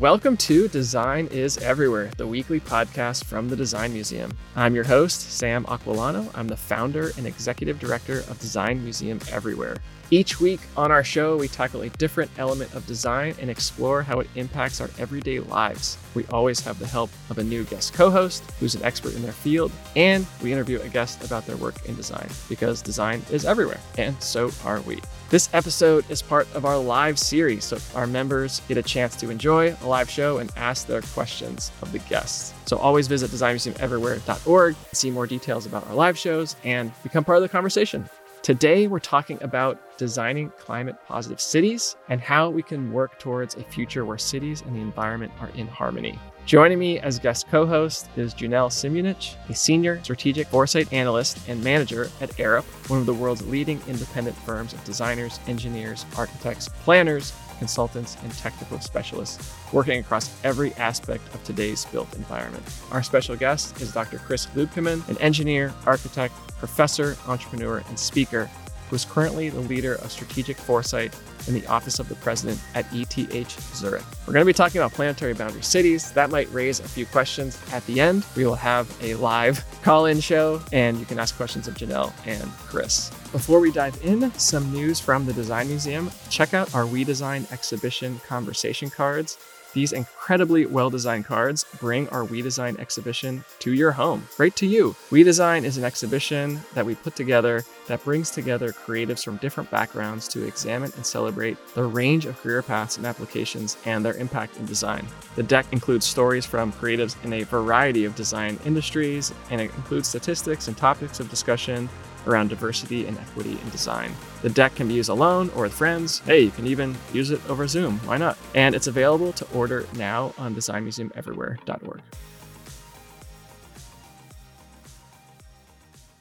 Welcome to Design is Everywhere, the weekly podcast from the Design Museum. I'm your host, Sam Aquilano. I'm the founder and executive director of Design Museum Everywhere. Each week on our show, we tackle a different element of design and explore how it impacts our everyday lives. We always have the help of a new guest co host who's an expert in their field, and we interview a guest about their work in design because design is everywhere, and so are we. This episode is part of our live series, so our members get a chance to enjoy a live show and ask their questions of the guests. So always visit designmuseumeverywhere.org to see more details about our live shows and become part of the conversation. Today, we're talking about designing climate positive cities and how we can work towards a future where cities and the environment are in harmony. Joining me as guest co host is Janelle Simunich, a senior strategic foresight analyst and manager at Arup, one of the world's leading independent firms of designers, engineers, architects, planners, consultants, and technical specialists working across every aspect of today's built environment. Our special guest is Dr. Chris Luebkeman, an engineer, architect, professor, entrepreneur, and speaker is currently the leader of strategic foresight in the Office of the President at ETH Zurich. We're going to be talking about planetary boundary cities. That might raise a few questions at the end. We will have a live call in show, and you can ask questions of Janelle and Chris. Before we dive in, some news from the Design Museum. Check out our We Design exhibition conversation cards. These incredibly well designed cards bring our We Design exhibition to your home, right to you. We Design is an exhibition that we put together that brings together creatives from different backgrounds to examine and celebrate the range of career paths and applications and their impact in design. The deck includes stories from creatives in a variety of design industries, and it includes statistics and topics of discussion around diversity and equity in design. The deck can be used alone or with friends. Hey, you can even use it over Zoom. Why not? And it's available to order now on designmuseumeverywhere.org.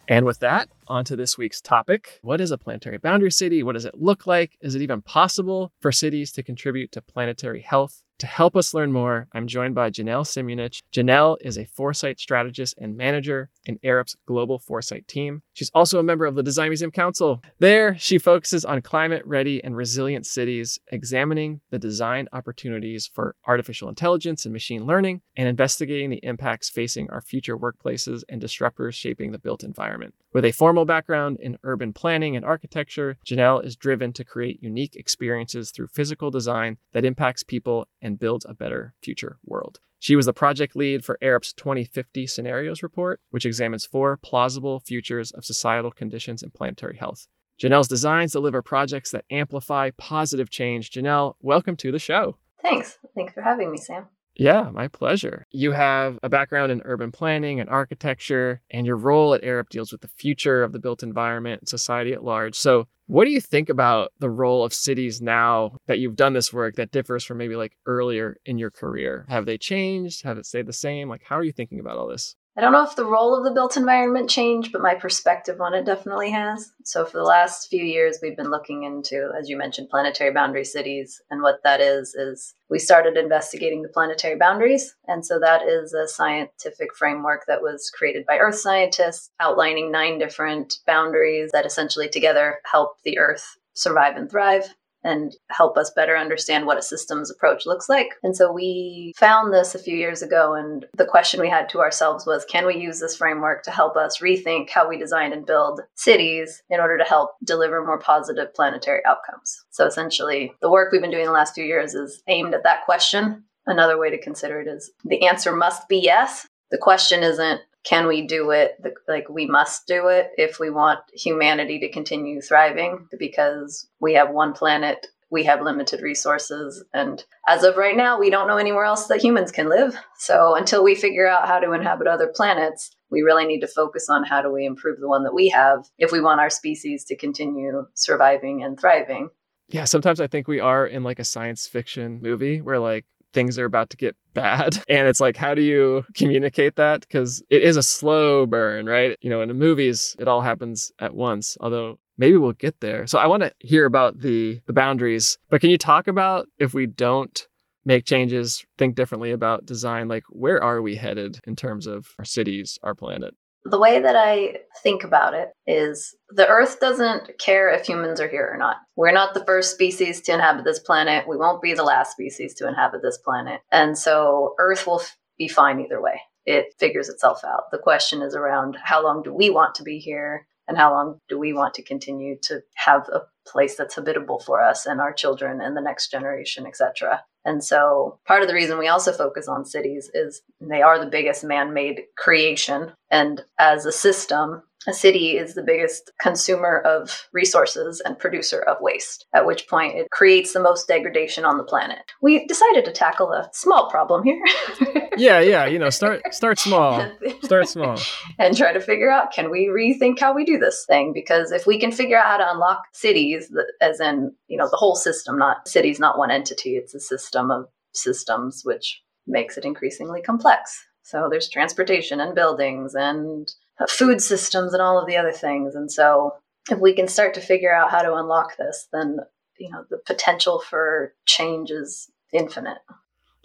And with that, on to this week's topic. What is a planetary boundary city? What does it look like? Is it even possible for cities to contribute to planetary health? To help us learn more, I'm joined by Janelle Simunich. Janelle is a foresight strategist and manager in Arup's global foresight team. She's also a member of the Design Museum Council. There, she focuses on climate ready and resilient cities, examining the design opportunities for artificial intelligence and machine learning, and investigating the impacts facing our future workplaces and disruptors shaping the built environment. With a formal background in urban planning and architecture, Janelle is driven to create unique experiences through physical design that impacts people and builds a better future world. She was the project lead for Arup's 2050 Scenarios Report, which examines four plausible futures of societal conditions and planetary health. Janelle's designs deliver projects that amplify positive change. Janelle, welcome to the show. Thanks. Thanks for having me, Sam. Yeah, my pleasure. You have a background in urban planning and architecture, and your role at Arup deals with the future of the built environment and society at large. So, what do you think about the role of cities now that you've done this work that differs from maybe like earlier in your career? Have they changed? Have it stayed the same? Like, how are you thinking about all this? I don't know if the role of the built environment changed, but my perspective on it definitely has. So, for the last few years, we've been looking into, as you mentioned, planetary boundary cities. And what that is, is we started investigating the planetary boundaries. And so, that is a scientific framework that was created by Earth scientists, outlining nine different boundaries that essentially together help the Earth survive and thrive and help us better understand what a systems approach looks like. And so we found this a few years ago, and the question we had to ourselves was can we use this framework to help us rethink how we design and build cities in order to help deliver more positive planetary outcomes? So essentially, the work we've been doing the last few years is aimed at that question. Another way to consider it is the answer must be yes. The question isn't can we do it? Like we must do it if we want humanity to continue thriving because we have one planet we have limited resources and as of right now we don't know anywhere else that humans can live. So until we figure out how to inhabit other planets we really need to focus on how do we improve the one that we have if we want our species to continue surviving and thriving. Yeah sometimes i think we are in like a science fiction movie where like things are about to get bad. And it's like, how do you communicate that? Because it is a slow burn, right? You know, in the movies, it all happens at once, although maybe we'll get there. So I want to hear about the the boundaries, but can you talk about if we don't make changes, think differently about design, like where are we headed in terms of our cities, our planet? The way that I think about it is the Earth doesn't care if humans are here or not. We're not the first species to inhabit this planet. We won't be the last species to inhabit this planet. And so Earth will be fine either way. It figures itself out. The question is around how long do we want to be here? and how long do we want to continue to have a place that's habitable for us and our children and the next generation etc and so part of the reason we also focus on cities is they are the biggest man-made creation. And as a system a city is the biggest consumer of resources and producer of waste, at which point it creates the most degradation on the planet. We decided to tackle a small problem here. yeah, yeah, you know, start start small. Start small. and try to figure out can we rethink how we do this thing because if we can figure out how to unlock cities as in, you know, the whole system, not cities not one entity, it's a system of systems which makes it increasingly complex. So there's transportation and buildings and food systems and all of the other things. And so if we can start to figure out how to unlock this, then you know the potential for change is infinite.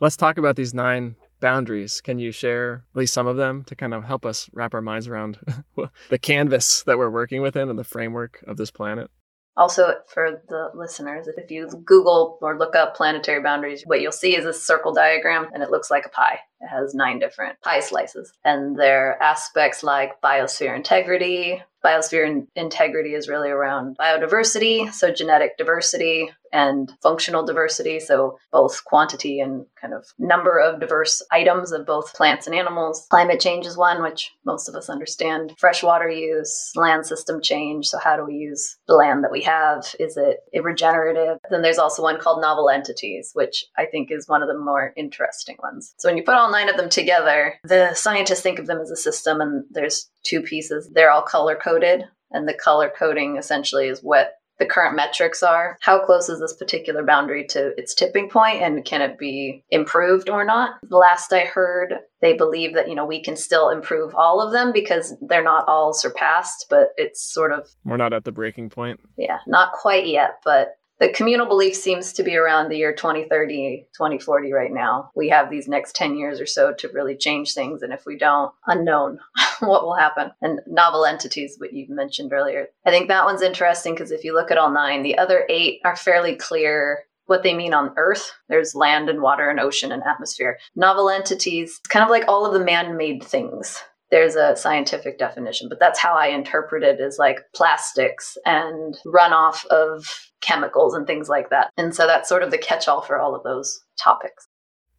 Let's talk about these nine boundaries. Can you share at least some of them to kind of help us wrap our minds around the canvas that we're working within and the framework of this planet? Also, for the listeners, if you Google or look up planetary boundaries, what you'll see is a circle diagram and it looks like a pie. It has nine different pie slices. And there are aspects like biosphere integrity, biosphere integrity is really around biodiversity, so genetic diversity and functional diversity, so both quantity and kind of number of diverse items of both plants and animals. Climate change is one, which most of us understand. Freshwater use, land system change, so how do we use the land that we have? Is it regenerative? Then there's also one called novel entities, which I think is one of the more interesting ones. So when you put all nine of them together, the scientists think of them as a system, and there's two pieces. They're all color coded, and the color coding essentially is what the current metrics are. How close is this particular boundary to its tipping point and can it be improved or not? Last I heard, they believe that, you know, we can still improve all of them because they're not all surpassed, but it's sort of We're not at the breaking point. Yeah, not quite yet, but the communal belief seems to be around the year 2030, 2040 right now. We have these next 10 years or so to really change things. And if we don't, unknown what will happen. And novel entities, what you mentioned earlier. I think that one's interesting because if you look at all nine, the other eight are fairly clear what they mean on Earth. There's land and water and ocean and atmosphere. Novel entities, it's kind of like all of the man made things there's a scientific definition, but that's how I interpret it is like plastics and runoff of chemicals and things like that. And so that's sort of the catch all for all of those topics.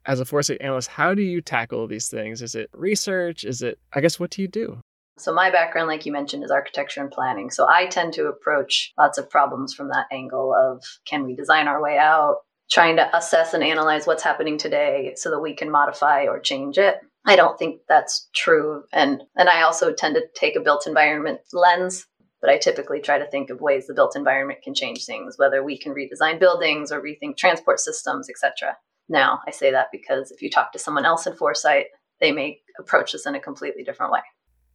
As a foresight analyst, how do you tackle these things? Is it research? Is it, I guess, what do you do? So, my background, like you mentioned, is architecture and planning. So, I tend to approach lots of problems from that angle of can we design our way out, trying to assess and analyze what's happening today so that we can modify or change it. I don't think that's true. And and I also tend to take a built environment lens, but I typically try to think of ways the built environment can change things, whether we can redesign buildings or rethink transport systems, etc. Now, I say that because if you talk to someone else in foresight, they may approach this in a completely different way.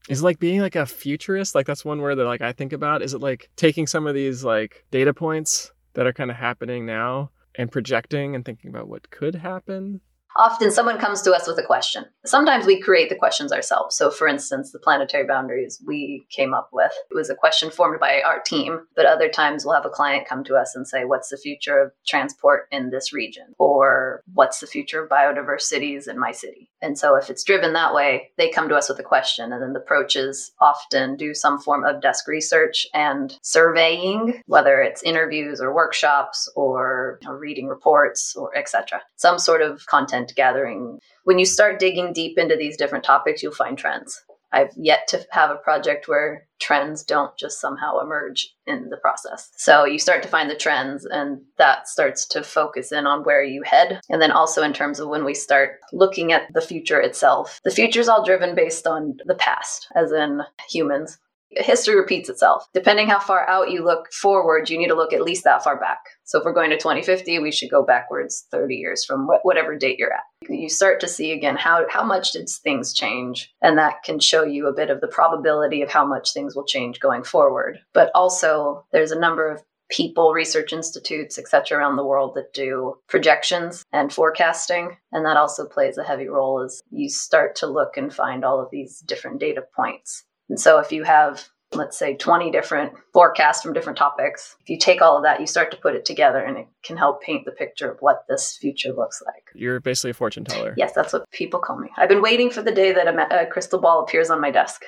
Is like being like a futurist, like that's one word that like I think about. Is it like taking some of these like data points that are kind of happening now and projecting and thinking about what could happen often someone comes to us with a question. Sometimes we create the questions ourselves. So, for instance, the planetary boundaries we came up with it was a question formed by our team, but other times we'll have a client come to us and say, What's the future of transport in this region? Or what's the future of biodiverse cities in my city? And so, if it's driven that way, they come to us with a question, and then the approaches often do some form of desk research and surveying, whether it's interviews or workshops or you know, reading reports or etc. Some sort of content content gathering. When you start digging deep into these different topics, you'll find trends. I've yet to have a project where trends don't just somehow emerge in the process. So you start to find the trends, and that starts to focus in on where you head. And then also in terms of when we start looking at the future itself, the future is all driven based on the past, as in humans history repeats itself. Depending how far out you look forward, you need to look at least that far back. So if we're going to 2050, we should go backwards 30 years from wh- whatever date you're at. You start to see again how how much did things change, and that can show you a bit of the probability of how much things will change going forward. But also, there's a number of people, research institutes, etc., around the world that do projections and forecasting. And that also plays a heavy role as you start to look and find all of these different data points And so if you have let's say 20 different forecasts from different topics. If you take all of that, you start to put it together and it can help paint the picture of what this future looks like. You're basically a fortune teller. Yes, that's what people call me. I've been waiting for the day that a, a crystal ball appears on my desk.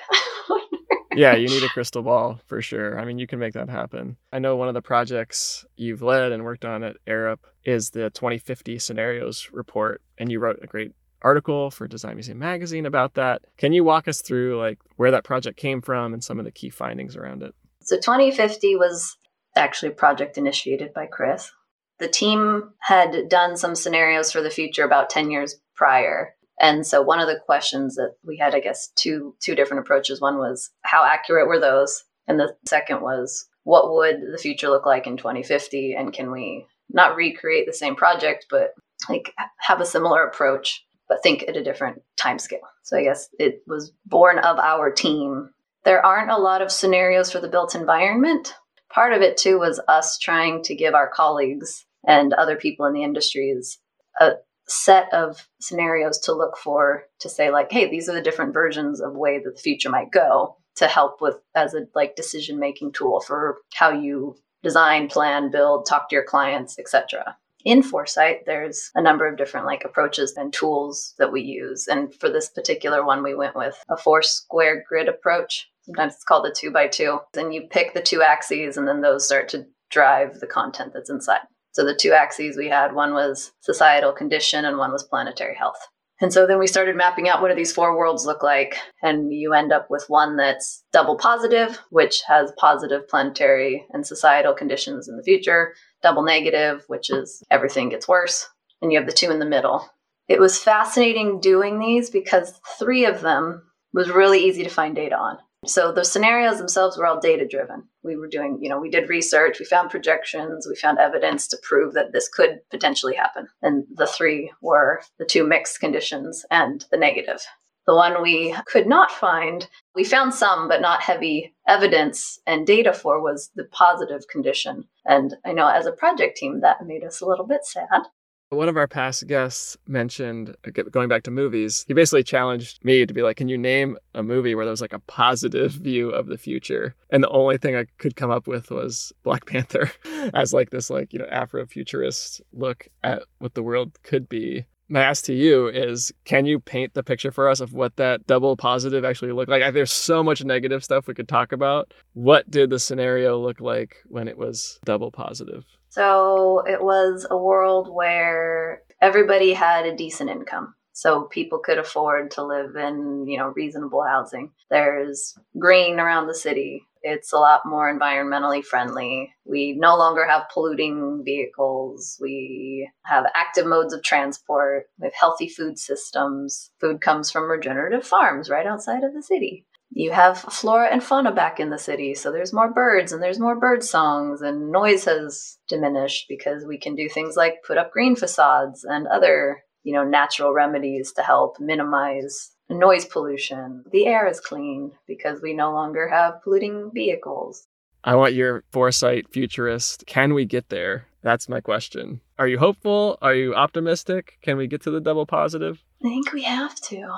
yeah, you need a crystal ball for sure. I mean, you can make that happen. I know one of the projects you've led and worked on at Arup is the 2050 scenarios report, and you wrote a great article for Design Museum magazine about that. Can you walk us through like where that project came from and some of the key findings around it? So 2050 was actually a project initiated by Chris. The team had done some scenarios for the future about 10 years prior. And so one of the questions that we had, I guess, two two different approaches. One was how accurate were those? And the second was what would the future look like in 2050? And can we not recreate the same project, but like have a similar approach but think at a different time scale. So I guess it was born of our team. There aren't a lot of scenarios for the built environment. Part of it too was us trying to give our colleagues and other people in the industries a set of scenarios to look for to say like hey these are the different versions of way that the future might go to help with as a like decision making tool for how you design plan build talk to your clients etc in foresight there's a number of different like approaches and tools that we use. And for this particular one we went with a four square grid approach. Sometimes it's called a two by two then you pick the two axes and then those start to drive the content that's inside. So the two axes we had one was societal condition and one was planetary health and so then we started mapping out what do these four worlds look like. And you end up with one that's double positive, which has positive planetary and societal conditions in the future, double negative, which is everything gets worse, and you have the two in the middle. It was fascinating doing these because three of them was really easy to find data on. So the scenarios themselves were all data driven. We were doing, you know, we did research, we found projections, we found evidence to prove that this could potentially happen. And the three were the two mixed conditions and the negative. The one we could not find, we found some, but not heavy evidence and data for, was the positive condition. And I know as a project team, that made us a little bit sad. One of our past guests mentioned, uh, going back to movies, he basically challenged me to be like, Can you name a movie where there was like a positive view of the future? And the only thing I could come up with was Black Panther as like this, like, you know, Afrofuturist look at what the world could be my ask to you is can you paint the picture for us of what that double positive actually looked like? There's so much negative stuff we could talk about. What did the scenario look like when it was double positive? So it was a world where everybody had a decent income. So people could afford to live in you know reasonable housing. There's green around the city it's a lot more environmentally friendly. We no longer have polluting vehicles. We have active modes of transport. We have healthy food systems. Food comes from regenerative farms right outside of the city. You have flora and fauna back in the city, so there's more birds and there's more bird songs, and noise has diminished because we can do things like put up green facades and other, you know, natural remedies to help minimize noise pollution. The air is clean because we no longer have polluting vehicles. I want your foresight futurist. Can we get there? That's my question. Are you hopeful? Are you optimistic? Can we get to the double positive? I think we have to.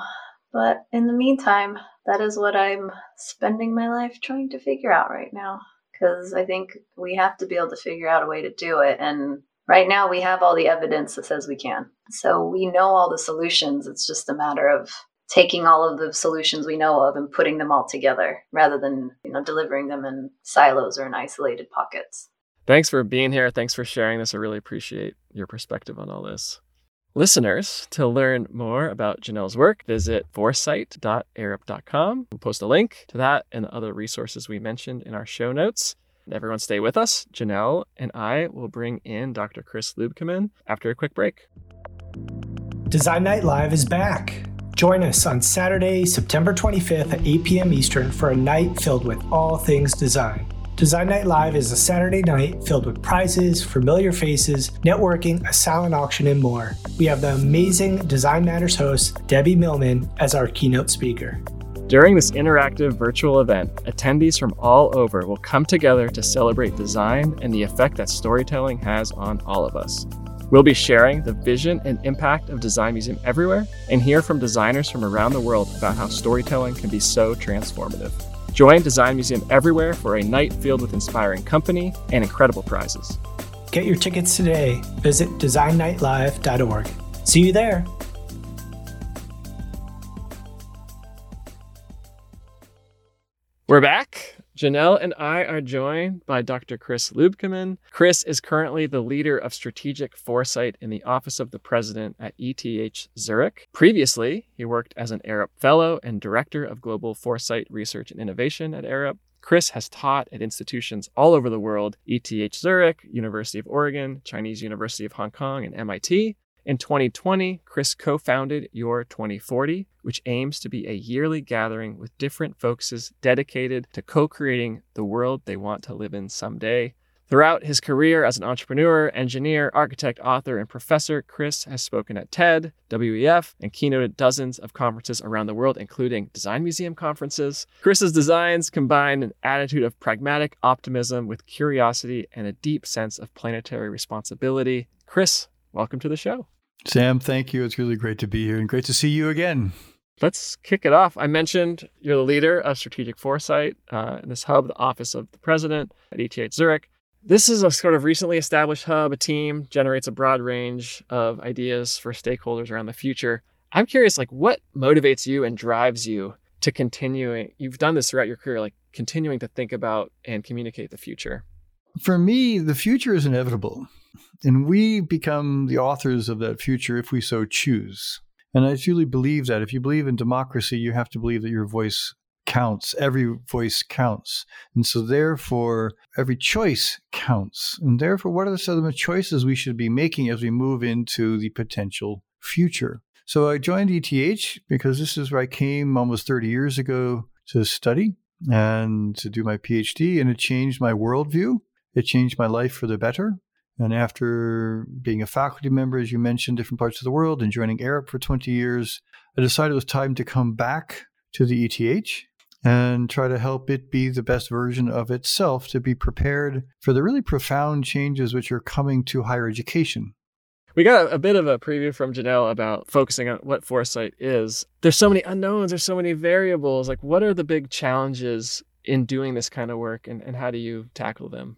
But in the meantime, that is what I'm spending my life trying to figure out right now. Because I think we have to be able to figure out a way to do it. And right now, we have all the evidence that says we can. So we know all the solutions. It's just a matter of taking all of the solutions we know of and putting them all together rather than you know delivering them in silos or in isolated pockets. Thanks for being here. Thanks for sharing this. I really appreciate your perspective on all this. Listeners to learn more about janelle's work visit foresight.arup.com we'll post a link to that and the other resources we mentioned in our show notes. And everyone stay with us. Janelle and i will bring in dr chris Luebkeman after a quick break. Design night live is back Join us on Saturday, September 25th at 8 p.m. Eastern for a night filled with all things design. Design Night Live is a Saturday night filled with prizes, familiar faces, networking, a silent auction, and more. We have the amazing Design Matters host, Debbie Millman, as our keynote speaker. During this interactive virtual event, attendees from all over will come together to celebrate design and the effect that storytelling has on all of us. We'll be sharing the vision and impact of Design Museum everywhere and hear from designers from around the world about how storytelling can be so transformative. Join Design Museum everywhere for a night filled with inspiring company and incredible prizes. Get your tickets today. Visit designnightlive.org. See you there. We're back. Janelle and I are joined by Dr. Chris Luebkeman. Chris is currently the leader of strategic foresight in the Office of the President at ETH Zurich. Previously, he worked as an Arup Fellow and Director of Global Foresight Research and Innovation at Arup. Chris has taught at institutions all over the world ETH Zurich, University of Oregon, Chinese University of Hong Kong, and MIT. In 2020, Chris co founded Your 2040, which aims to be a yearly gathering with different focuses dedicated to co creating the world they want to live in someday. Throughout his career as an entrepreneur, engineer, architect, author, and professor, Chris has spoken at TED, WEF, and keynoted dozens of conferences around the world, including design museum conferences. Chris's designs combine an attitude of pragmatic optimism with curiosity and a deep sense of planetary responsibility. Chris, welcome to the show. Sam, thank you. It's really great to be here and great to see you again. Let's kick it off. I mentioned you're the leader of strategic foresight uh, in this hub, the Office of the President at ETH Zurich. This is a sort of recently established hub, a team generates a broad range of ideas for stakeholders around the future. I'm curious, like, what motivates you and drives you to continuing? You've done this throughout your career, like continuing to think about and communicate the future. For me, the future is inevitable. And we become the authors of that future if we so choose. And I truly believe that if you believe in democracy, you have to believe that your voice counts. Every voice counts. And so, therefore, every choice counts. And therefore, what are the some of choices we should be making as we move into the potential future? So, I joined ETH because this is where I came almost 30 years ago to study and to do my PhD, and it changed my worldview. It changed my life for the better. And after being a faculty member, as you mentioned, different parts of the world and joining Arup for 20 years, I decided it was time to come back to the ETH and try to help it be the best version of itself to be prepared for the really profound changes which are coming to higher education. We got a, bit of a preview from Janelle about focusing on what foresight is. There's so many unknowns, there's so many variables. Like, what are the big challenges in doing this kind of work, and, and how do you tackle them?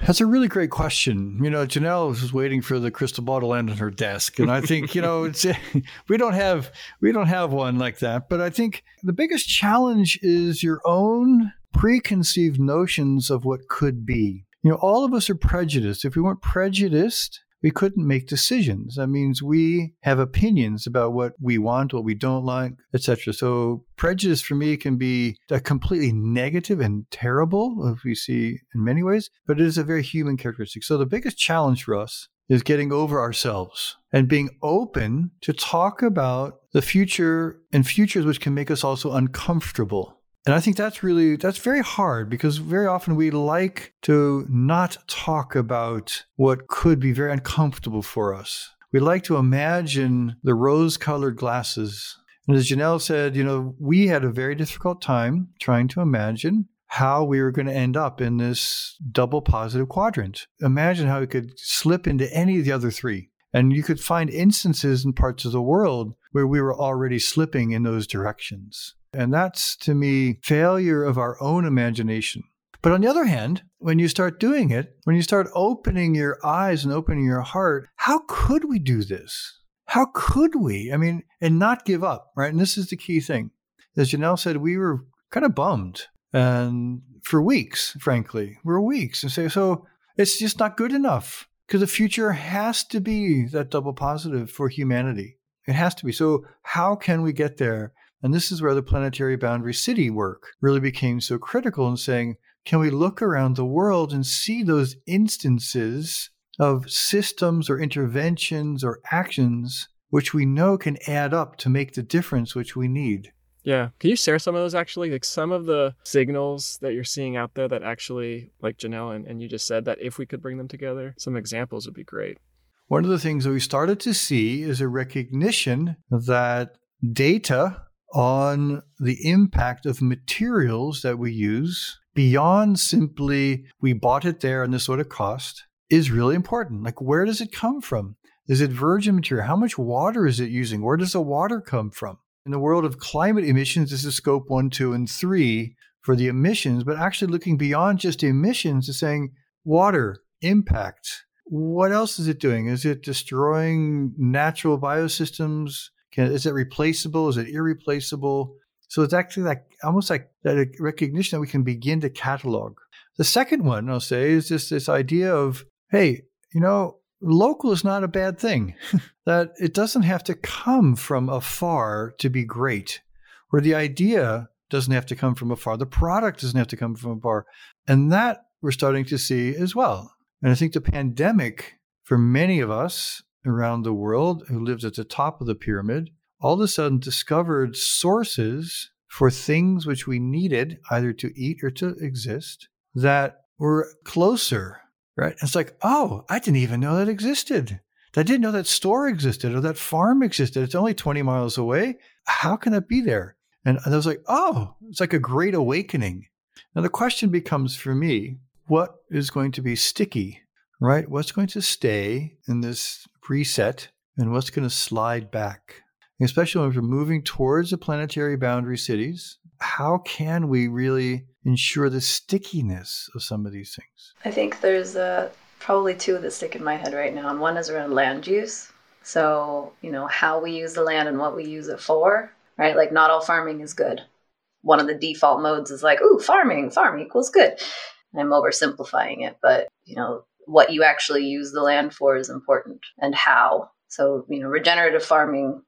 That's a really great question. You know, Janelle was waiting for the crystal ball to land on her desk, and I think you know it's we don't have we don't have one like that. But I think the biggest challenge is your own preconceived notions of what could be. You know, all of us are prejudiced. If we weren't prejudiced, we couldn't make decisions. That means we have opinions about what we want, what we don't like, etc. So prejudice for me can be a completely negative and terrible, as we see in many ways, but it is a very human characteristic. So the biggest challenge for us is getting over ourselves and being open to talk about the future and futures which can make us also uncomfortable. And I think that's really that's very hard because very often we like to not talk about what could be very uncomfortable for us. We like to imagine the rose-colored glasses. And as Janelle said, you know, we had a very difficult time trying to imagine how we were going to end up in this double positive quadrant. Imagine how it could slip into any of the other three. And you could find instances in parts of the world where we were already slipping in those directions. And that's to me failure of our own imagination. But on the other hand, when you start doing it, when you start opening your eyes and opening your heart, how could we do this? How could we? I mean, and not give up, right? And this is the key thing. As Janelle said, we were kind of bummed and for weeks, frankly, we're weeks and say, so it's just not good enough because the future has to be that double positive for humanity. It has to be. So how can we get there? And this is where the planetary boundary city work really became so critical in saying, can we look around the world and see those instances of systems or interventions or actions which we know can add up to make the difference which we need? Yeah. Can you share some of those actually? Like some of the signals that you're seeing out there that actually, like Janelle and, and you just said, that if we could bring them together, some examples would be great. One of the things that we started to see is a recognition that data on the impact of materials that we use beyond simply we bought it there and this sort of cost is really important. Like, where does it come from? Is it virgin material? How much water is it using? Where does the water come from? In the world of climate emissions, this is scope one, two, and three for the emissions, but actually looking beyond just emissions and saying water impact. What else is it doing? Is it destroying natural biosystems? Can, is it replaceable? Is it irreplaceable? So it's actually like almost like that recognition that we can begin to catalog. The second one I'll say is just this idea of, hey, you know, local is not a bad thing. that it doesn't have to come from afar to be great, or the idea doesn't have to come from afar. The product doesn't have to come from afar. And that we're starting to see as well. And I think the pandemic, for many of us around the world who lived at the top of the pyramid, all of a sudden discovered sources for things which we needed either to eat or to exist that were closer, right? It's like, oh, I didn't even know that existed. I didn't know that store existed or that farm existed. It's only 20 miles away. How can it be there? And I was like, oh, it's like a great awakening. Now the question becomes for me, what is going to be sticky, right? What's going to stay in this reset and what's going to slide back? Especially when we're moving towards the planetary boundary cities, how can we really ensure the stickiness of some of these things? I think there's uh, probably two that stick in my head right now, and one is around land use. So, you know, how we use the land and what we use it for right? Like not all farming is good. One of the default modes is like, ooh, farming, farm equals good. I'm oversimplifying it, but you know, what you actually use the land for is important and how. So, you know, regenerative farming,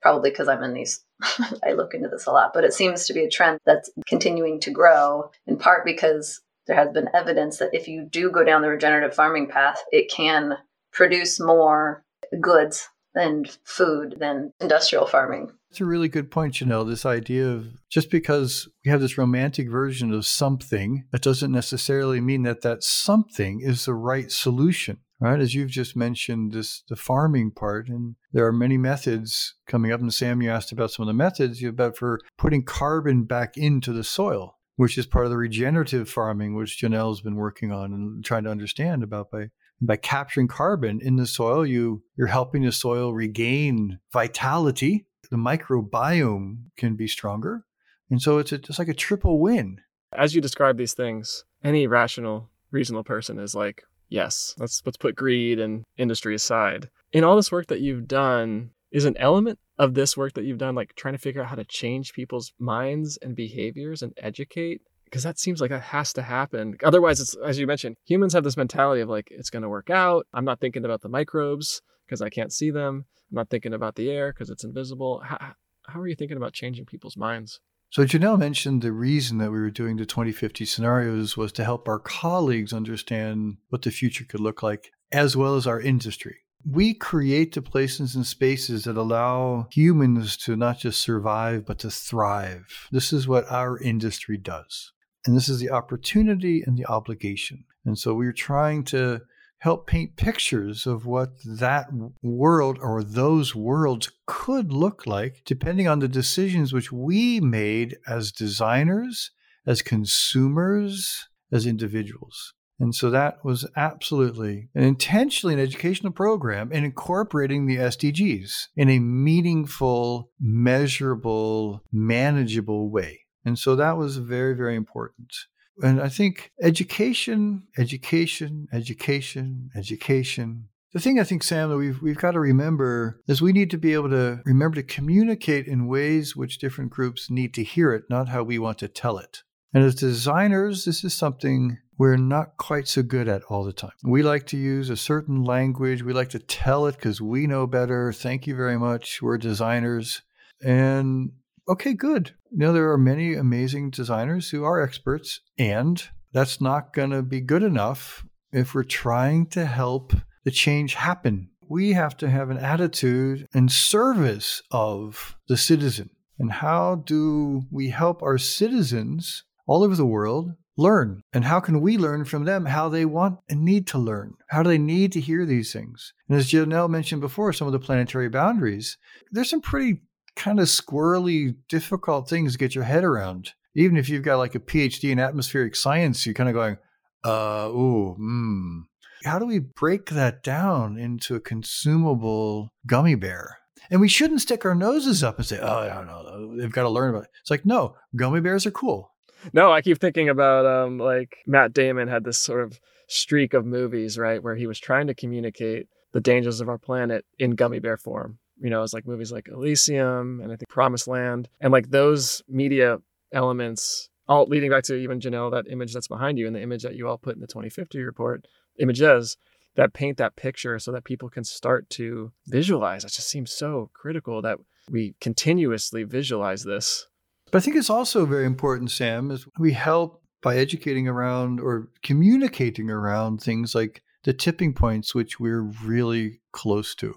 probably because I'm in these, I look into this a lot, but it seems to be a trend that's continuing to grow in part because there has been evidence that if you do go down the regenerative farming path, it can produce more goods and food than industrial farming. It's a really good point, Janelle. This idea of just because we have this romantic version of something, that doesn't necessarily mean that that something is the right solution. Right, as you've just mentioned, this the farming part, and there are many methods coming up. And Sam, you asked about some of the methods about for putting carbon back into the soil, which is part of the regenerative farming, which Janelle's been working on and trying to understand about by by capturing carbon in the soil, you you're helping the soil regain vitality. The microbiome can be stronger, and so it's it's like a triple win. As you describe these things, any rational, reasonable person is like, yes, let's let's put greed and industry aside. In all this work that you've done, is an element of this work that you've done like trying to figure out how to change people's minds and behaviors and educate because that seems like that has to happen. Otherwise, it's as you mentioned, humans have this mentality of like it's going to work out. I'm not thinking about the microbes because I can't see them. I'm not thinking about the air because it's invisible. How, how are you thinking about changing people's minds? So Janelle mentioned the reason that we were doing the 2050 scenarios was to help our colleagues understand what the future could look like, as well as our industry. We create the places and spaces that allow humans to not just survive, but to thrive. This is what our industry does. And this is the opportunity and the obligation. And so we're trying to help paint pictures of what that world or those worlds could look like, depending on the decisions which we made as designers, as consumers, as individuals. And so that was absolutely and intentionally an educational program in incorporating the SDGs in a meaningful, measurable, manageable way. And so that was very, very important. And I think education, education, education, education. The thing I think, Sam, that we've, we've got to remember is we need to be able to remember to communicate in ways which different groups need to hear it, not how we want to tell it. And as designers, this is something we're not quite so good at all the time. We like to use a certain language. We like to tell it because we know better. Thank you very much. We're designers. And okay, good. You know, there are many amazing designers who are experts, and that's not going to be good enough if we're trying to help the change happen. We have to have an attitude and service of the citizen. And how do we help our citizens all over the world learn? And how can we learn from them how they want and need to learn? How do they need to hear these things? And as Janelle mentioned before, some of the planetary boundaries, there's some pretty kind of squirrely, difficult things to get your head around. Even if you've got like a PhD in atmospheric science, you're kind of going, uh, ooh, hmm. How do we break that down into a consumable gummy bear? And we shouldn't stick our noses up and say, oh, I don't know, they've got to learn about it. It's like, no, gummy bears are cool. no, I keep thinking about um like Matt Damon had this sort of streak of movies, right, where he was trying to communicate the dangers of our planet in gummy bear form. You know, it's like movies like Elysium and I think Promised Land and like those media elements all leading back to even Janelle, that image that's behind you and the image that you all put in the 2050 report, images that paint that picture so that people can start to visualize. It just seems so critical that we continuously visualize this. But I think it's also very important, Sam, is we help by educating around or communicating around things like the tipping points, which we're really close to.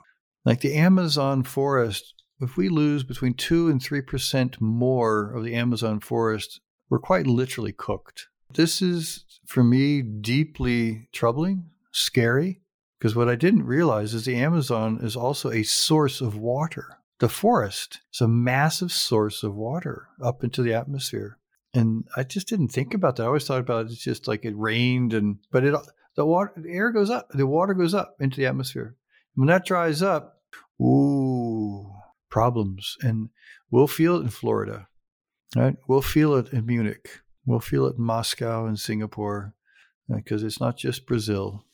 Like the Amazon forest, if we lose between 2 and 3% more of the Amazon forest, we're quite literally cooked. This is, for me, deeply troubling, scary, because what I didn't realize is the Amazon is also a source of water. The forest is a massive source of water up into the atmosphere. And I just didn't think about that. I always thought about it, it's just like it rained and but it the water the air goes up, the water goes up into the atmosphere. When that dries up, ooh, problems. And we'll feel it in Florida. Right? We'll feel it in Munich. We'll feel it in Moscow and Singapore uh, because it's not just Brazil.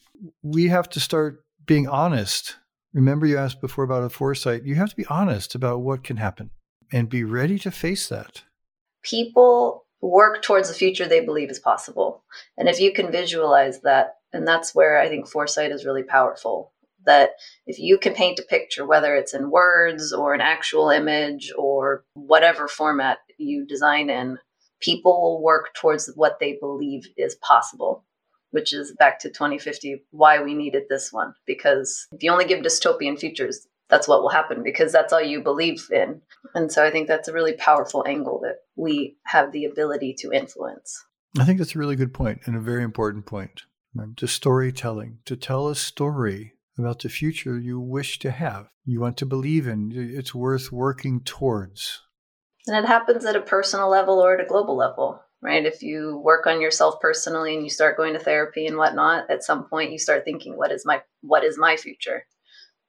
We have to start being honest. Remember, you asked before about a foresight. You have to be honest about what can happen and be ready to face that. People work towards the future they believe is possible. And if you can visualize that, and that's where I think foresight is really powerful. That if you can paint a picture, whether it's in words or an actual image or whatever format you design in, people will work towards what they believe is possible which is back to 2050 why we needed this one. Because if you only give dystopian futures that's what will happen because that's all you believe in. And so i think that's a really powerful angle that we have the ability to influence. I think that's a really good point and a very important point. To storytelling. To tell a story about the future you wish to have you want to believe in it's worth working towards and it happens at a personal level or at a global level right? If you work on yourself personally and you start going to therapy and whatnot, at some point you start thinking, what is my what is my future?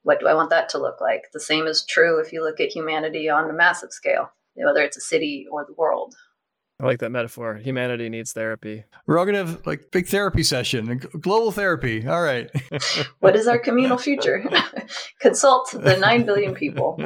What do I want that to look like? The same is true if you look at humanity on a massive scale, whether it's a city or the world. I like that metaphor. Humanity needs therapy. We're all gonna have like big therapy session, global therapy. All right. what is our communal future? Consult the nine billion people.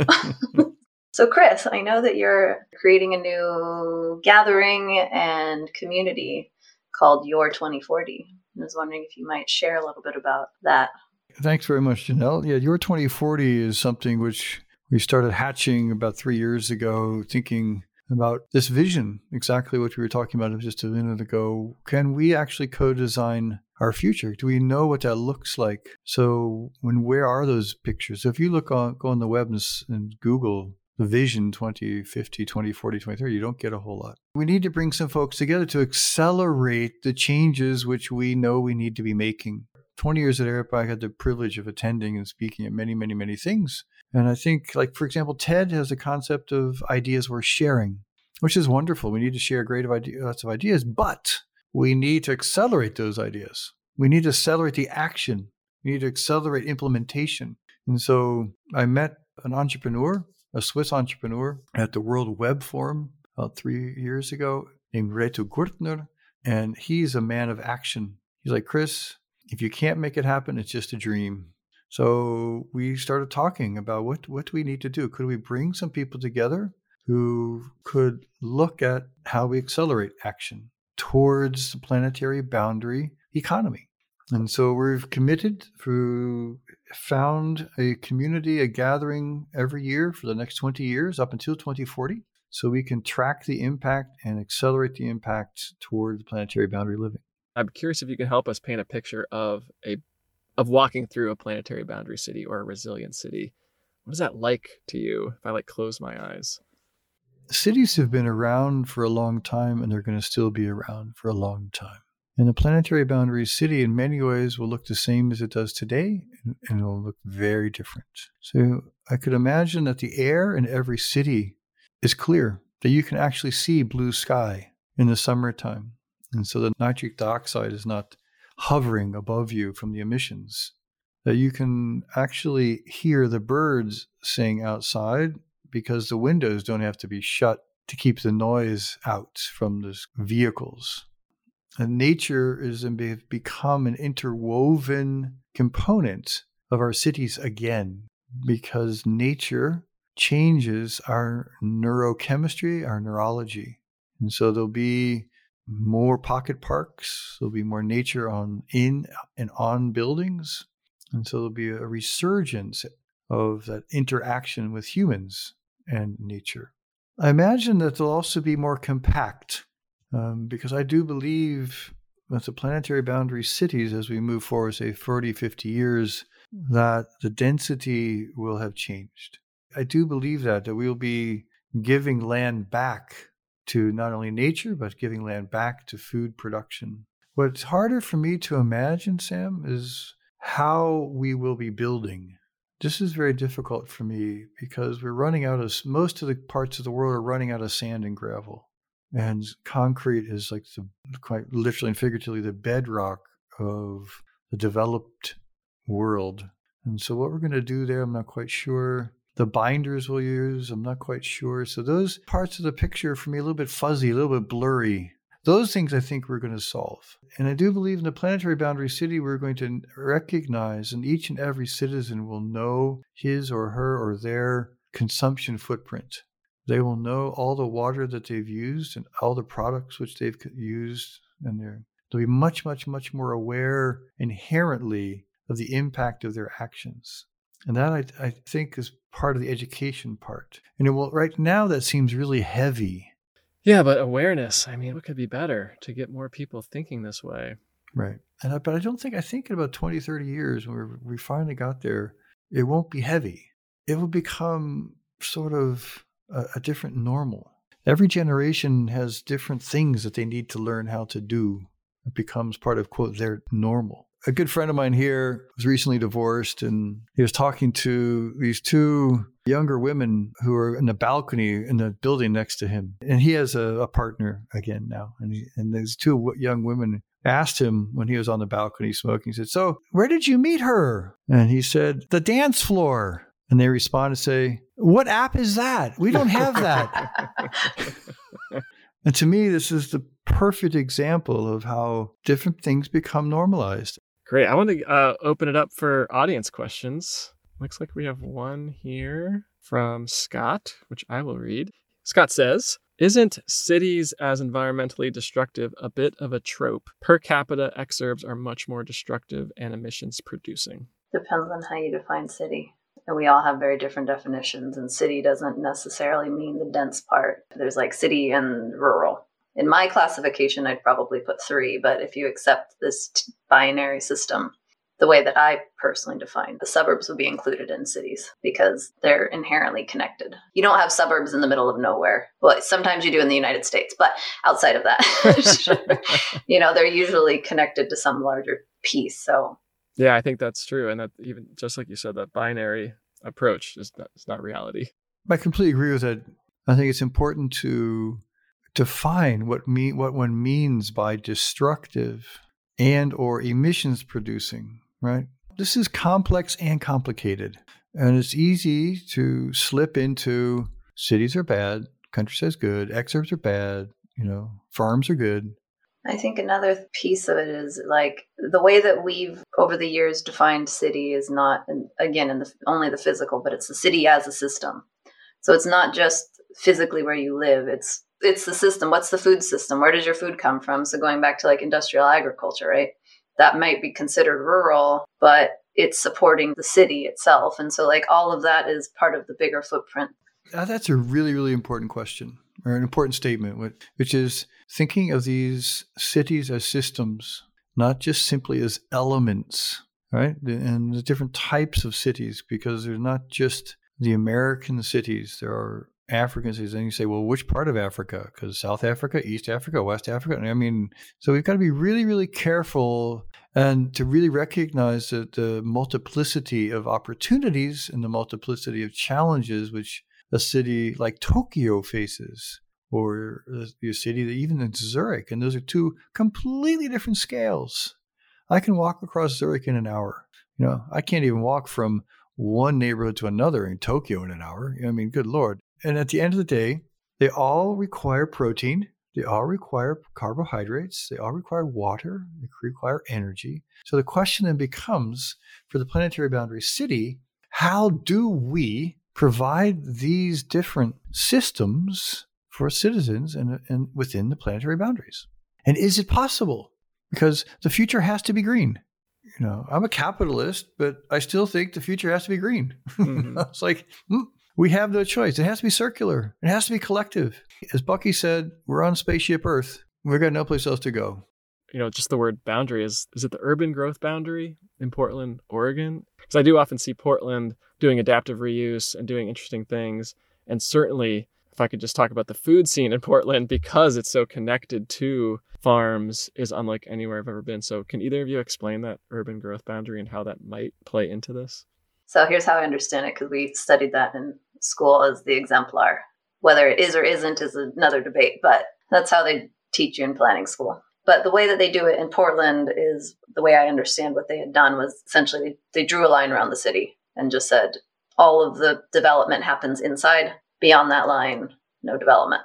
So, Chris, I know that you're creating a new gathering and community called Your 2040. I was wondering if you might share a little bit about that. Thanks very much, Janelle. Yeah, Your 2040 is something which we started hatching about three years ago, thinking about this vision, exactly what we were talking about just a minute ago. Can we actually co design our future? Do we know what that looks like? So, when where are those pictures? So if you look on, go on the web and, and Google the vision 2050, 2040, 2030, you don't get a whole lot. We need to bring some folks together to accelerate the changes which we know we need to be making. 20 years at Arup, I had the privilege of attending and speaking at many, many, many things. And I think, like, for example, TED has a concept of ideas worth sharing, which is wonderful. We need to share great of idea, lots of ideas, but we need to accelerate those ideas. We need to accelerate the action. We need to accelerate implementation. And so I met an entrepreneur a Swiss entrepreneur at the World Web Forum about three years ago named Reto Gurtner. And he's a man of action. He's like, Chris, if you can't make it happen, it's just a dream. So we started talking about what, what do we need to do? Could we bring some people together who could look at how we accelerate action towards the planetary boundary economy? And so we've committed through found a community, a gathering every year for the next 20 years up until 2040. So we can track the impact and accelerate the impact toward planetary boundary living. I'm curious if you can help us paint a picture of a of walking through a planetary boundary city or a resilient city. What is that like to you if I like close my eyes? Cities have been around for a long time and they're going to still be around for a long time. And the planetary boundary city, in many ways, will look the same as it does today, and, it will look very different. So I could imagine that the air in every city is clear, that you can actually see blue sky in the summertime. And so the nitric dioxide is not hovering above you from the emissions, that you can actually hear the birds sing outside because the windows don't have to be shut to keep the noise out from the vehicles. And nature is become an interwoven component of our cities again because nature changes our neurochemistry, our neurology. And so there'll be more pocket parks, there'll be more nature on in and on buildings. And so there'll be a resurgence of that interaction with humans and nature. I imagine that they'll also be more compact um, because I do believe with the planetary boundary cities as we move forward, say 40, 50 years, that the density will have changed. I do believe that, that we'll be giving land back to not only nature, but giving land back to food production. What's harder for me to imagine, Sam, is how we will be building. This is very difficult for me because we're running out of most of the parts of the world are running out of sand and gravel. And concrete is like the quite literally and figuratively the bedrock of the developed world. And so what we're going to do there, I'm not quite sure. The binders we'll use, I'm not quite sure. So those parts of the picture for me a little bit fuzzy, a little bit blurry. Those things I think we're going to solve. And I do believe in the planetary boundary city, we're going to recognize, and each and every citizen will know his or her or their consumption footprint. They will know all the water that they've used and all the products which they've used, and they'll be much, much, much more aware inherently of the impact of their actions. And that I, I think is part of the education part. And it will, right now, that seems really heavy yeah, but awareness. I mean, what could be better to get more people thinking this way? Right. And I, but I don't think, I think in about 20, 30 years, when we finally got there, it won't be heavy. It will become sort of a, a different normal. Every generation has different things that they need to learn how to do. It becomes part of, quote, their normal a good friend of mine here was recently divorced and he was talking to these two younger women who are in the balcony in the building next to him. And he has a, a partner again now. And, he, and these two young women asked him when he was on the balcony smoking, he said, So, where did you meet her? And he said, The dance floor. And they respond and say, What app is that? We don't have that. and to me, this is the perfect example of how different things become normalized. Great. I want to uh, open it up for audience questions. Looks like we have one here from Scott, which I will read. Scott says, isn't cities as environmentally destructive a bit of a trope? Per capita exurbs are much more destructive and emissions producing. Depends on how you define city. And we all have very different definitions, and city doesn't necessarily mean the dense part. There's like city and rural in my classification, I'd probably put three, but if you accept this t- binary system, the way that I personally define the suburbs would be included in cities because they're inherently connected. You don't have suburbs in the middle of nowhere. Well, sometimes you do in the United States, but outside of that, you know, they're usually connected to some larger piece. So, yeah, I think that's true. And that even just like you said, that binary approach is not, is not reality. I completely agree with that. I think it's important to define what mean what one means by destructive and or emissions producing, right? This is complex and complicated. And it's easy to slip into cities are bad, countryside's good, exurbs are bad, you know, farms are good. I think another piece of it is like the way that we've over the years defined city is not again in the only the physical, but it's the city as a system. So it's not just physically where you live, it's it's the system. What's the food system? Where does your food come from? So going back to like industrial agriculture, right? That might be considered rural, but it's supporting the city itself. And so like all of that is part of the bigger footprint. Uh, that's a really, really important question or an important statement, which is thinking of these cities as systems, not just simply as elements, right? And the different types of cities, because they're not just the American cities. There are Africans, and you say, well, which part of Africa? Because South Africa, East Africa, West Africa. I mean, so we've got to be really, really careful and to really recognize that the multiplicity of opportunities and the multiplicity of challenges which a city like Tokyo faces, or a city that even in Zurich, and those are two completely different scales. I can walk across Zurich in an hour. You know, I can't even walk from one neighborhood to another in Tokyo in an hour. I mean, good lord. And at the end of the day, They all require protein. They all require carbohydrates. They all require water. They require energy. So the question then becomes for the planetary boundary city, how do we provide these different systems for citizens and, and within the planetary boundaries? And is it possible? Because the future has to be green. You know, I'm a capitalist, but I still think the future has to be green. Mm-hmm. it's like, mm, we have no choice. It has to be circular. It has to be collective. As Bucky said, we're on spaceship Earth. We've got no place else to go. You know, just the word boundary is is it the urban growth boundary in Portland, Oregon? Because I do often see Portland doing adaptive reuse and doing interesting things. And certainly, if I could just talk about the food scene in Portland, because it's so connected to farms, is unlike anywhere I've ever been. So, can either of you explain that urban growth boundary and how that might play into this? So here's how I understand it because we studied that in school as the exemplar. Whether it is or isn't is another debate, but that's how they teach you in planning school. But the way that they do it in Portland is the way I understand what they had done was essentially they, drew a line around the city and just said all of the development happens inside. Beyond that line, no development.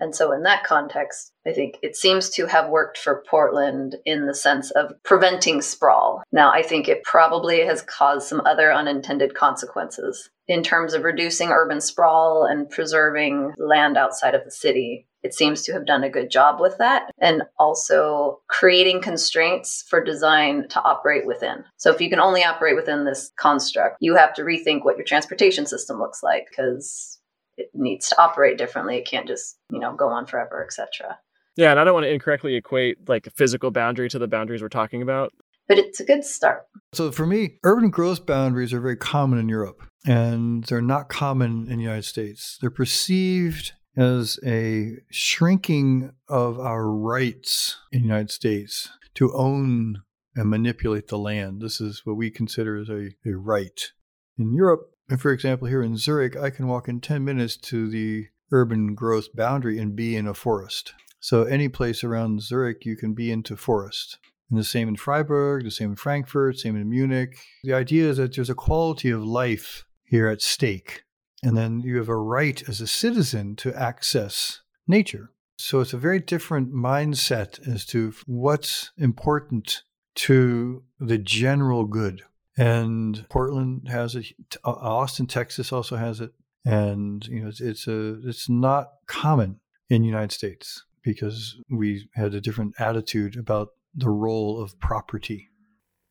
And so, in that context, I think it seems to have worked for Portland in the sense of preventing sprawl. Now, I think it probably has caused some other unintended consequences in terms of reducing urban sprawl and preserving land outside of the city. It seems to have done a good job with that and also creating constraints for design to operate within. So, if you can only operate within this construct, you have to rethink what your transportation system looks like because it needs to operate differently. It can't just, you know, go on forever, etc. Yeah, and I don't want to incorrectly equate like a physical boundary to the boundaries we're talking about. But it's a good start. So for me, urban growth boundaries are very common in Europe and they're not common in the United States. They're perceived as a shrinking of our rights in the United States to own and manipulate the land. This is what we consider as a, a right. In Europe, and for example, here in Zurich, I can walk in 10 minutes to the urban growth boundary and be in a forest. So, any place around Zurich, you can be into forest. And the same in Freiburg, the same in Frankfurt, same in Munich. The idea is that there's a quality of life here at stake. And then you have a right as a citizen to access nature. So it's a very different mindset as to what's important to the general good and Portland has it. Uh, Austin, Texas also has it, and you know it's, it's a it's not common in the United States because we had a different attitude about the role of property.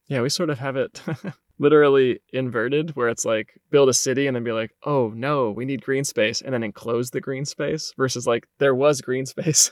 Yeah, we sort of have it literally inverted where it's like build a city and then be like, oh no, we need green space and then enclose the green space versus like there was green space.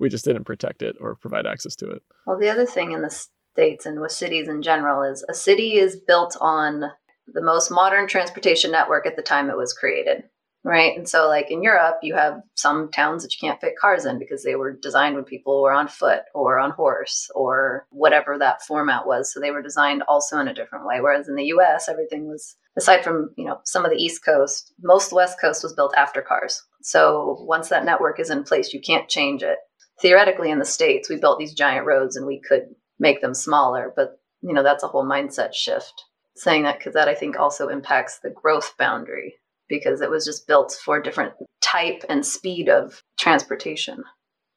we just didn't protect it or provide access to it. Well, the other thing in this states and with cities in general is a city is built on the most modern transportation network at the time it was created right? And so like in europe you have some towns that you can't fit cars in because they were designed when people were on foot or on horse or whatever that format was. So they were designed also in a different way. Whereas in the us everything was aside from you know some of the east coast most west coast was built after cars. So once that network is in place you can't change it. Theoretically in the states we built these giant roads and we could make them smaller. But, you know, that's a whole mindset shift. Saying that because that I think also impacts the growth boundary because it was just built for different type and speed of transportation.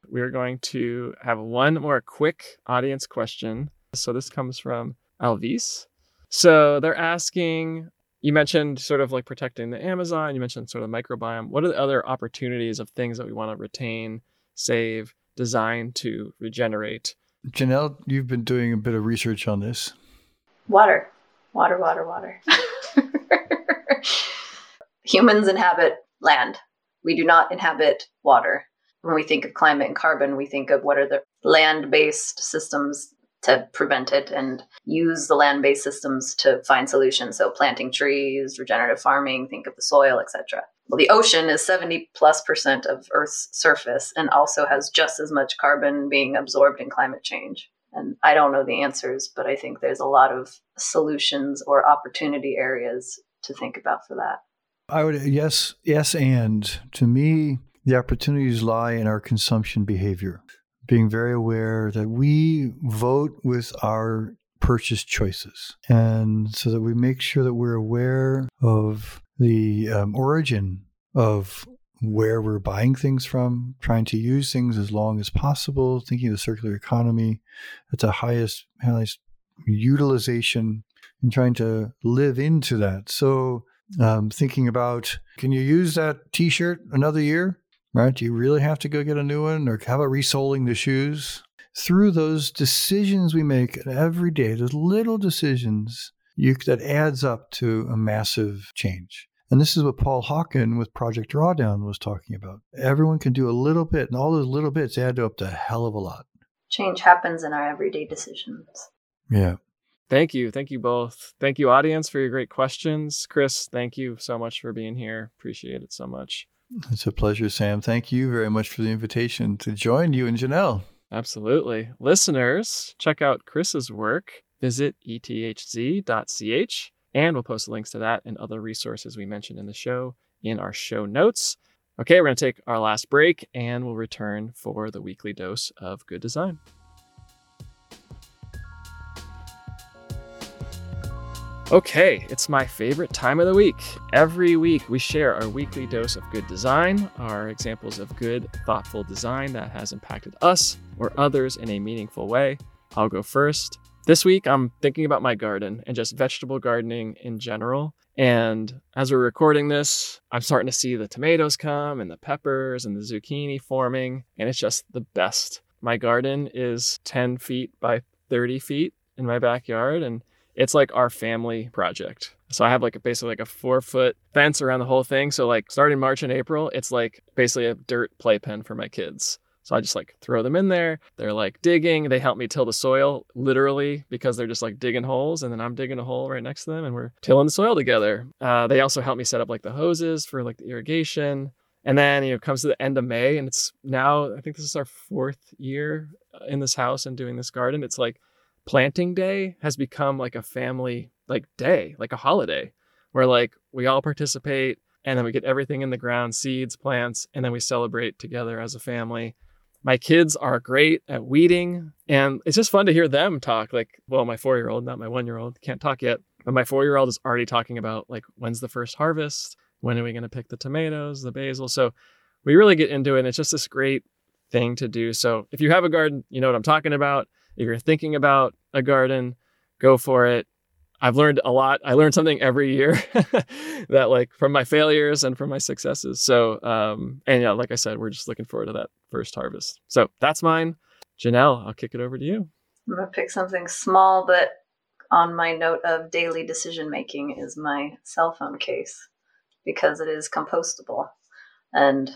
We're going to have one more quick audience question. So this comes from Alvis. So they're asking you mentioned sort of like protecting the Amazon, you mentioned sort of microbiome. What are the other opportunities of things that we want to retain, save, design to regenerate Janelle, you've been doing a bit of research on this. Water, water, water, water. Humans inhabit land. We do not inhabit water. When we think of climate and carbon, we think of what are the land based systems to prevent it and use the land based systems to find solutions. So, planting trees, regenerative farming, think of the soil, etc. Well, the ocean is 70 plus percent of Earth's surface and also has just as much carbon being absorbed in climate change. And I don't know the answers, but I think there's a lot of solutions or opportunity areas to think about for that. I would, yes, yes, and to me, the opportunities lie in our consumption behavior, being very aware that we vote with our purchase choices. And so that we make sure that we're aware of the um, origin of where we're buying things from, trying to use things as long as possible, thinking of the circular economy at the highest, highest utilization, and trying to live into that. So, um, thinking about can you use that t shirt another year? Right? Do you really have to go get a new one? Or how about resoling the shoes? Through those decisions we make every day, those little decisions, you, that adds up to a massive change. And this is what Paul Hawken with Project Drawdown was talking about. Everyone can do a little bit, and all those little bits add up to a hell of a lot. Change happens in our everyday decisions. Yeah. Thank you. Thank you both. Thank you, audience, for your great questions. Chris, thank you so much for being here. Appreciate it so much. It's a pleasure, Sam. Thank you very much for the invitation to join you and Janelle. Absolutely. Listeners, check out Chris's work. Visit ethz.ch and we'll post links to that and other resources we mentioned in the show in our show notes. Okay, we're going to take our last break and we'll return for the weekly dose of good design. Okay, it's my favorite time of the week. Every week, we share our weekly dose of good design, our examples of good, thoughtful design that has impacted us or others in a meaningful way. I'll go first. This week, I'm thinking about my garden and just vegetable gardening in general. And as we're recording this, I'm starting to see the tomatoes come and the peppers and the zucchini forming, and it's just the best. My garden is 10 feet by 30 feet in my backyard, and it's like our family project. So I have like a, basically like a four foot fence around the whole thing. So like starting March and April, it's like basically a dirt playpen for my kids. So I just like throw them in there. They're like digging. They help me till the soil, literally, because they're just like digging holes. And then I'm digging a hole right next to them and we're tilling the soil together. Uh, they also help me set up like the hoses for like the irrigation. And then, you know, comes to the end of May and it's now, I think this is our fourth year uh, in this house and doing this garden. It's like planting day has become like a family like day, like a holiday where like we all participate and then we get everything in the ground, seeds, plants, and then we celebrate together as a family. My kids are great at weeding and it's just fun to hear them talk like well my four year old not my one year old can't talk yet but my four year old is already talking about like when's the first harvest when are we going to pick the tomatoes the basil so we really get into it and it's just this great thing to do so if you have a garden you know what i'm talking about if you're thinking about a garden go for it I've learned a lot. I learned something every year that like from my failures and from my successes. So um and yeah, like I said, we're just looking forward to that first harvest. So that's mine. Janelle, I'll kick it over to you. I'm gonna pick something small, but on my note of daily decision making is my cell phone case because it is compostable. And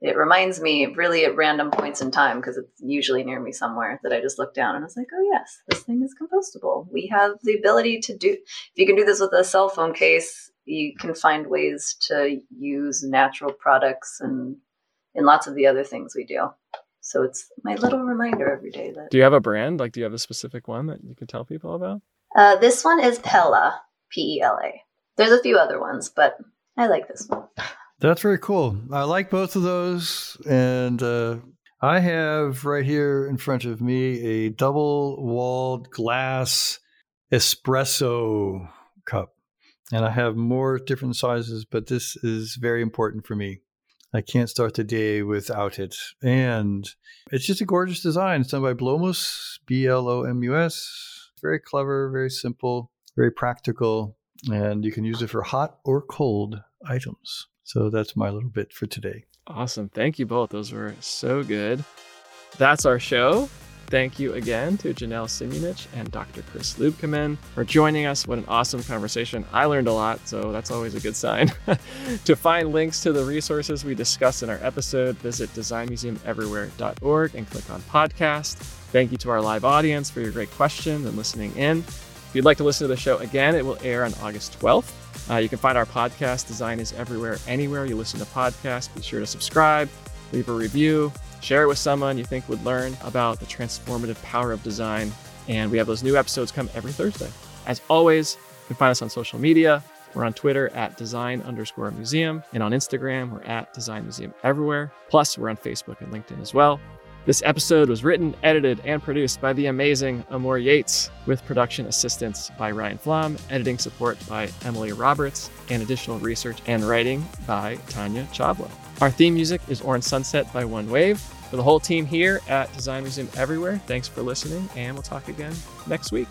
it reminds me really at random points in time because it's usually near me somewhere that I just look down and I was like, oh, yes, this thing is compostable. We have the ability to do, if you can do this with a cell phone case, you can find ways to use natural products and in lots of the other things we do. So it's my little reminder every day that. Do you have a brand? Like, do you have a specific one that you can tell people about? Uh, this one is Pela, P E L A. There's a few other ones, but I like this one. That's very cool. I like both of those. And uh, I have right here in front of me a double walled glass espresso cup. And I have more different sizes, but this is very important for me. I can't start the day without it. And it's just a gorgeous design. It's done by Blomus, B L O M U S. Very clever, very simple, very practical. And you can use it for hot or cold items. So that's my little bit for today. Awesome. Thank you both. Those were so good. That's our show. Thank you again to Janelle Simunich and Dr. Chris Luebkeman for joining us. What an awesome conversation. I learned a lot, so that's always a good sign. to find links to the resources we discussed in our episode, visit designmuseumeverywhere.org and click on podcast. Thank you to our live audience for your great questions and listening in. If you'd like to listen to the show again, it will air on August 12th. Uh, you can find our podcast, Design is Everywhere, anywhere you listen to podcasts. Be sure to subscribe, leave a review, share it with someone you think would learn about the transformative power of design. And we have those new episodes come every Thursday. As always, you can find us on social media. We're on Twitter at design underscore museum, and on Instagram, we're at design museum everywhere. Plus, we're on Facebook and LinkedIn as well. This episode was written, edited, and produced by the amazing Amor Yates, with production assistance by Ryan Flom, editing support by Emily Roberts, and additional research and writing by Tanya Chabla. Our theme music is Orange Sunset by One Wave. For the whole team here at Design Museum Everywhere, thanks for listening, and we'll talk again next week.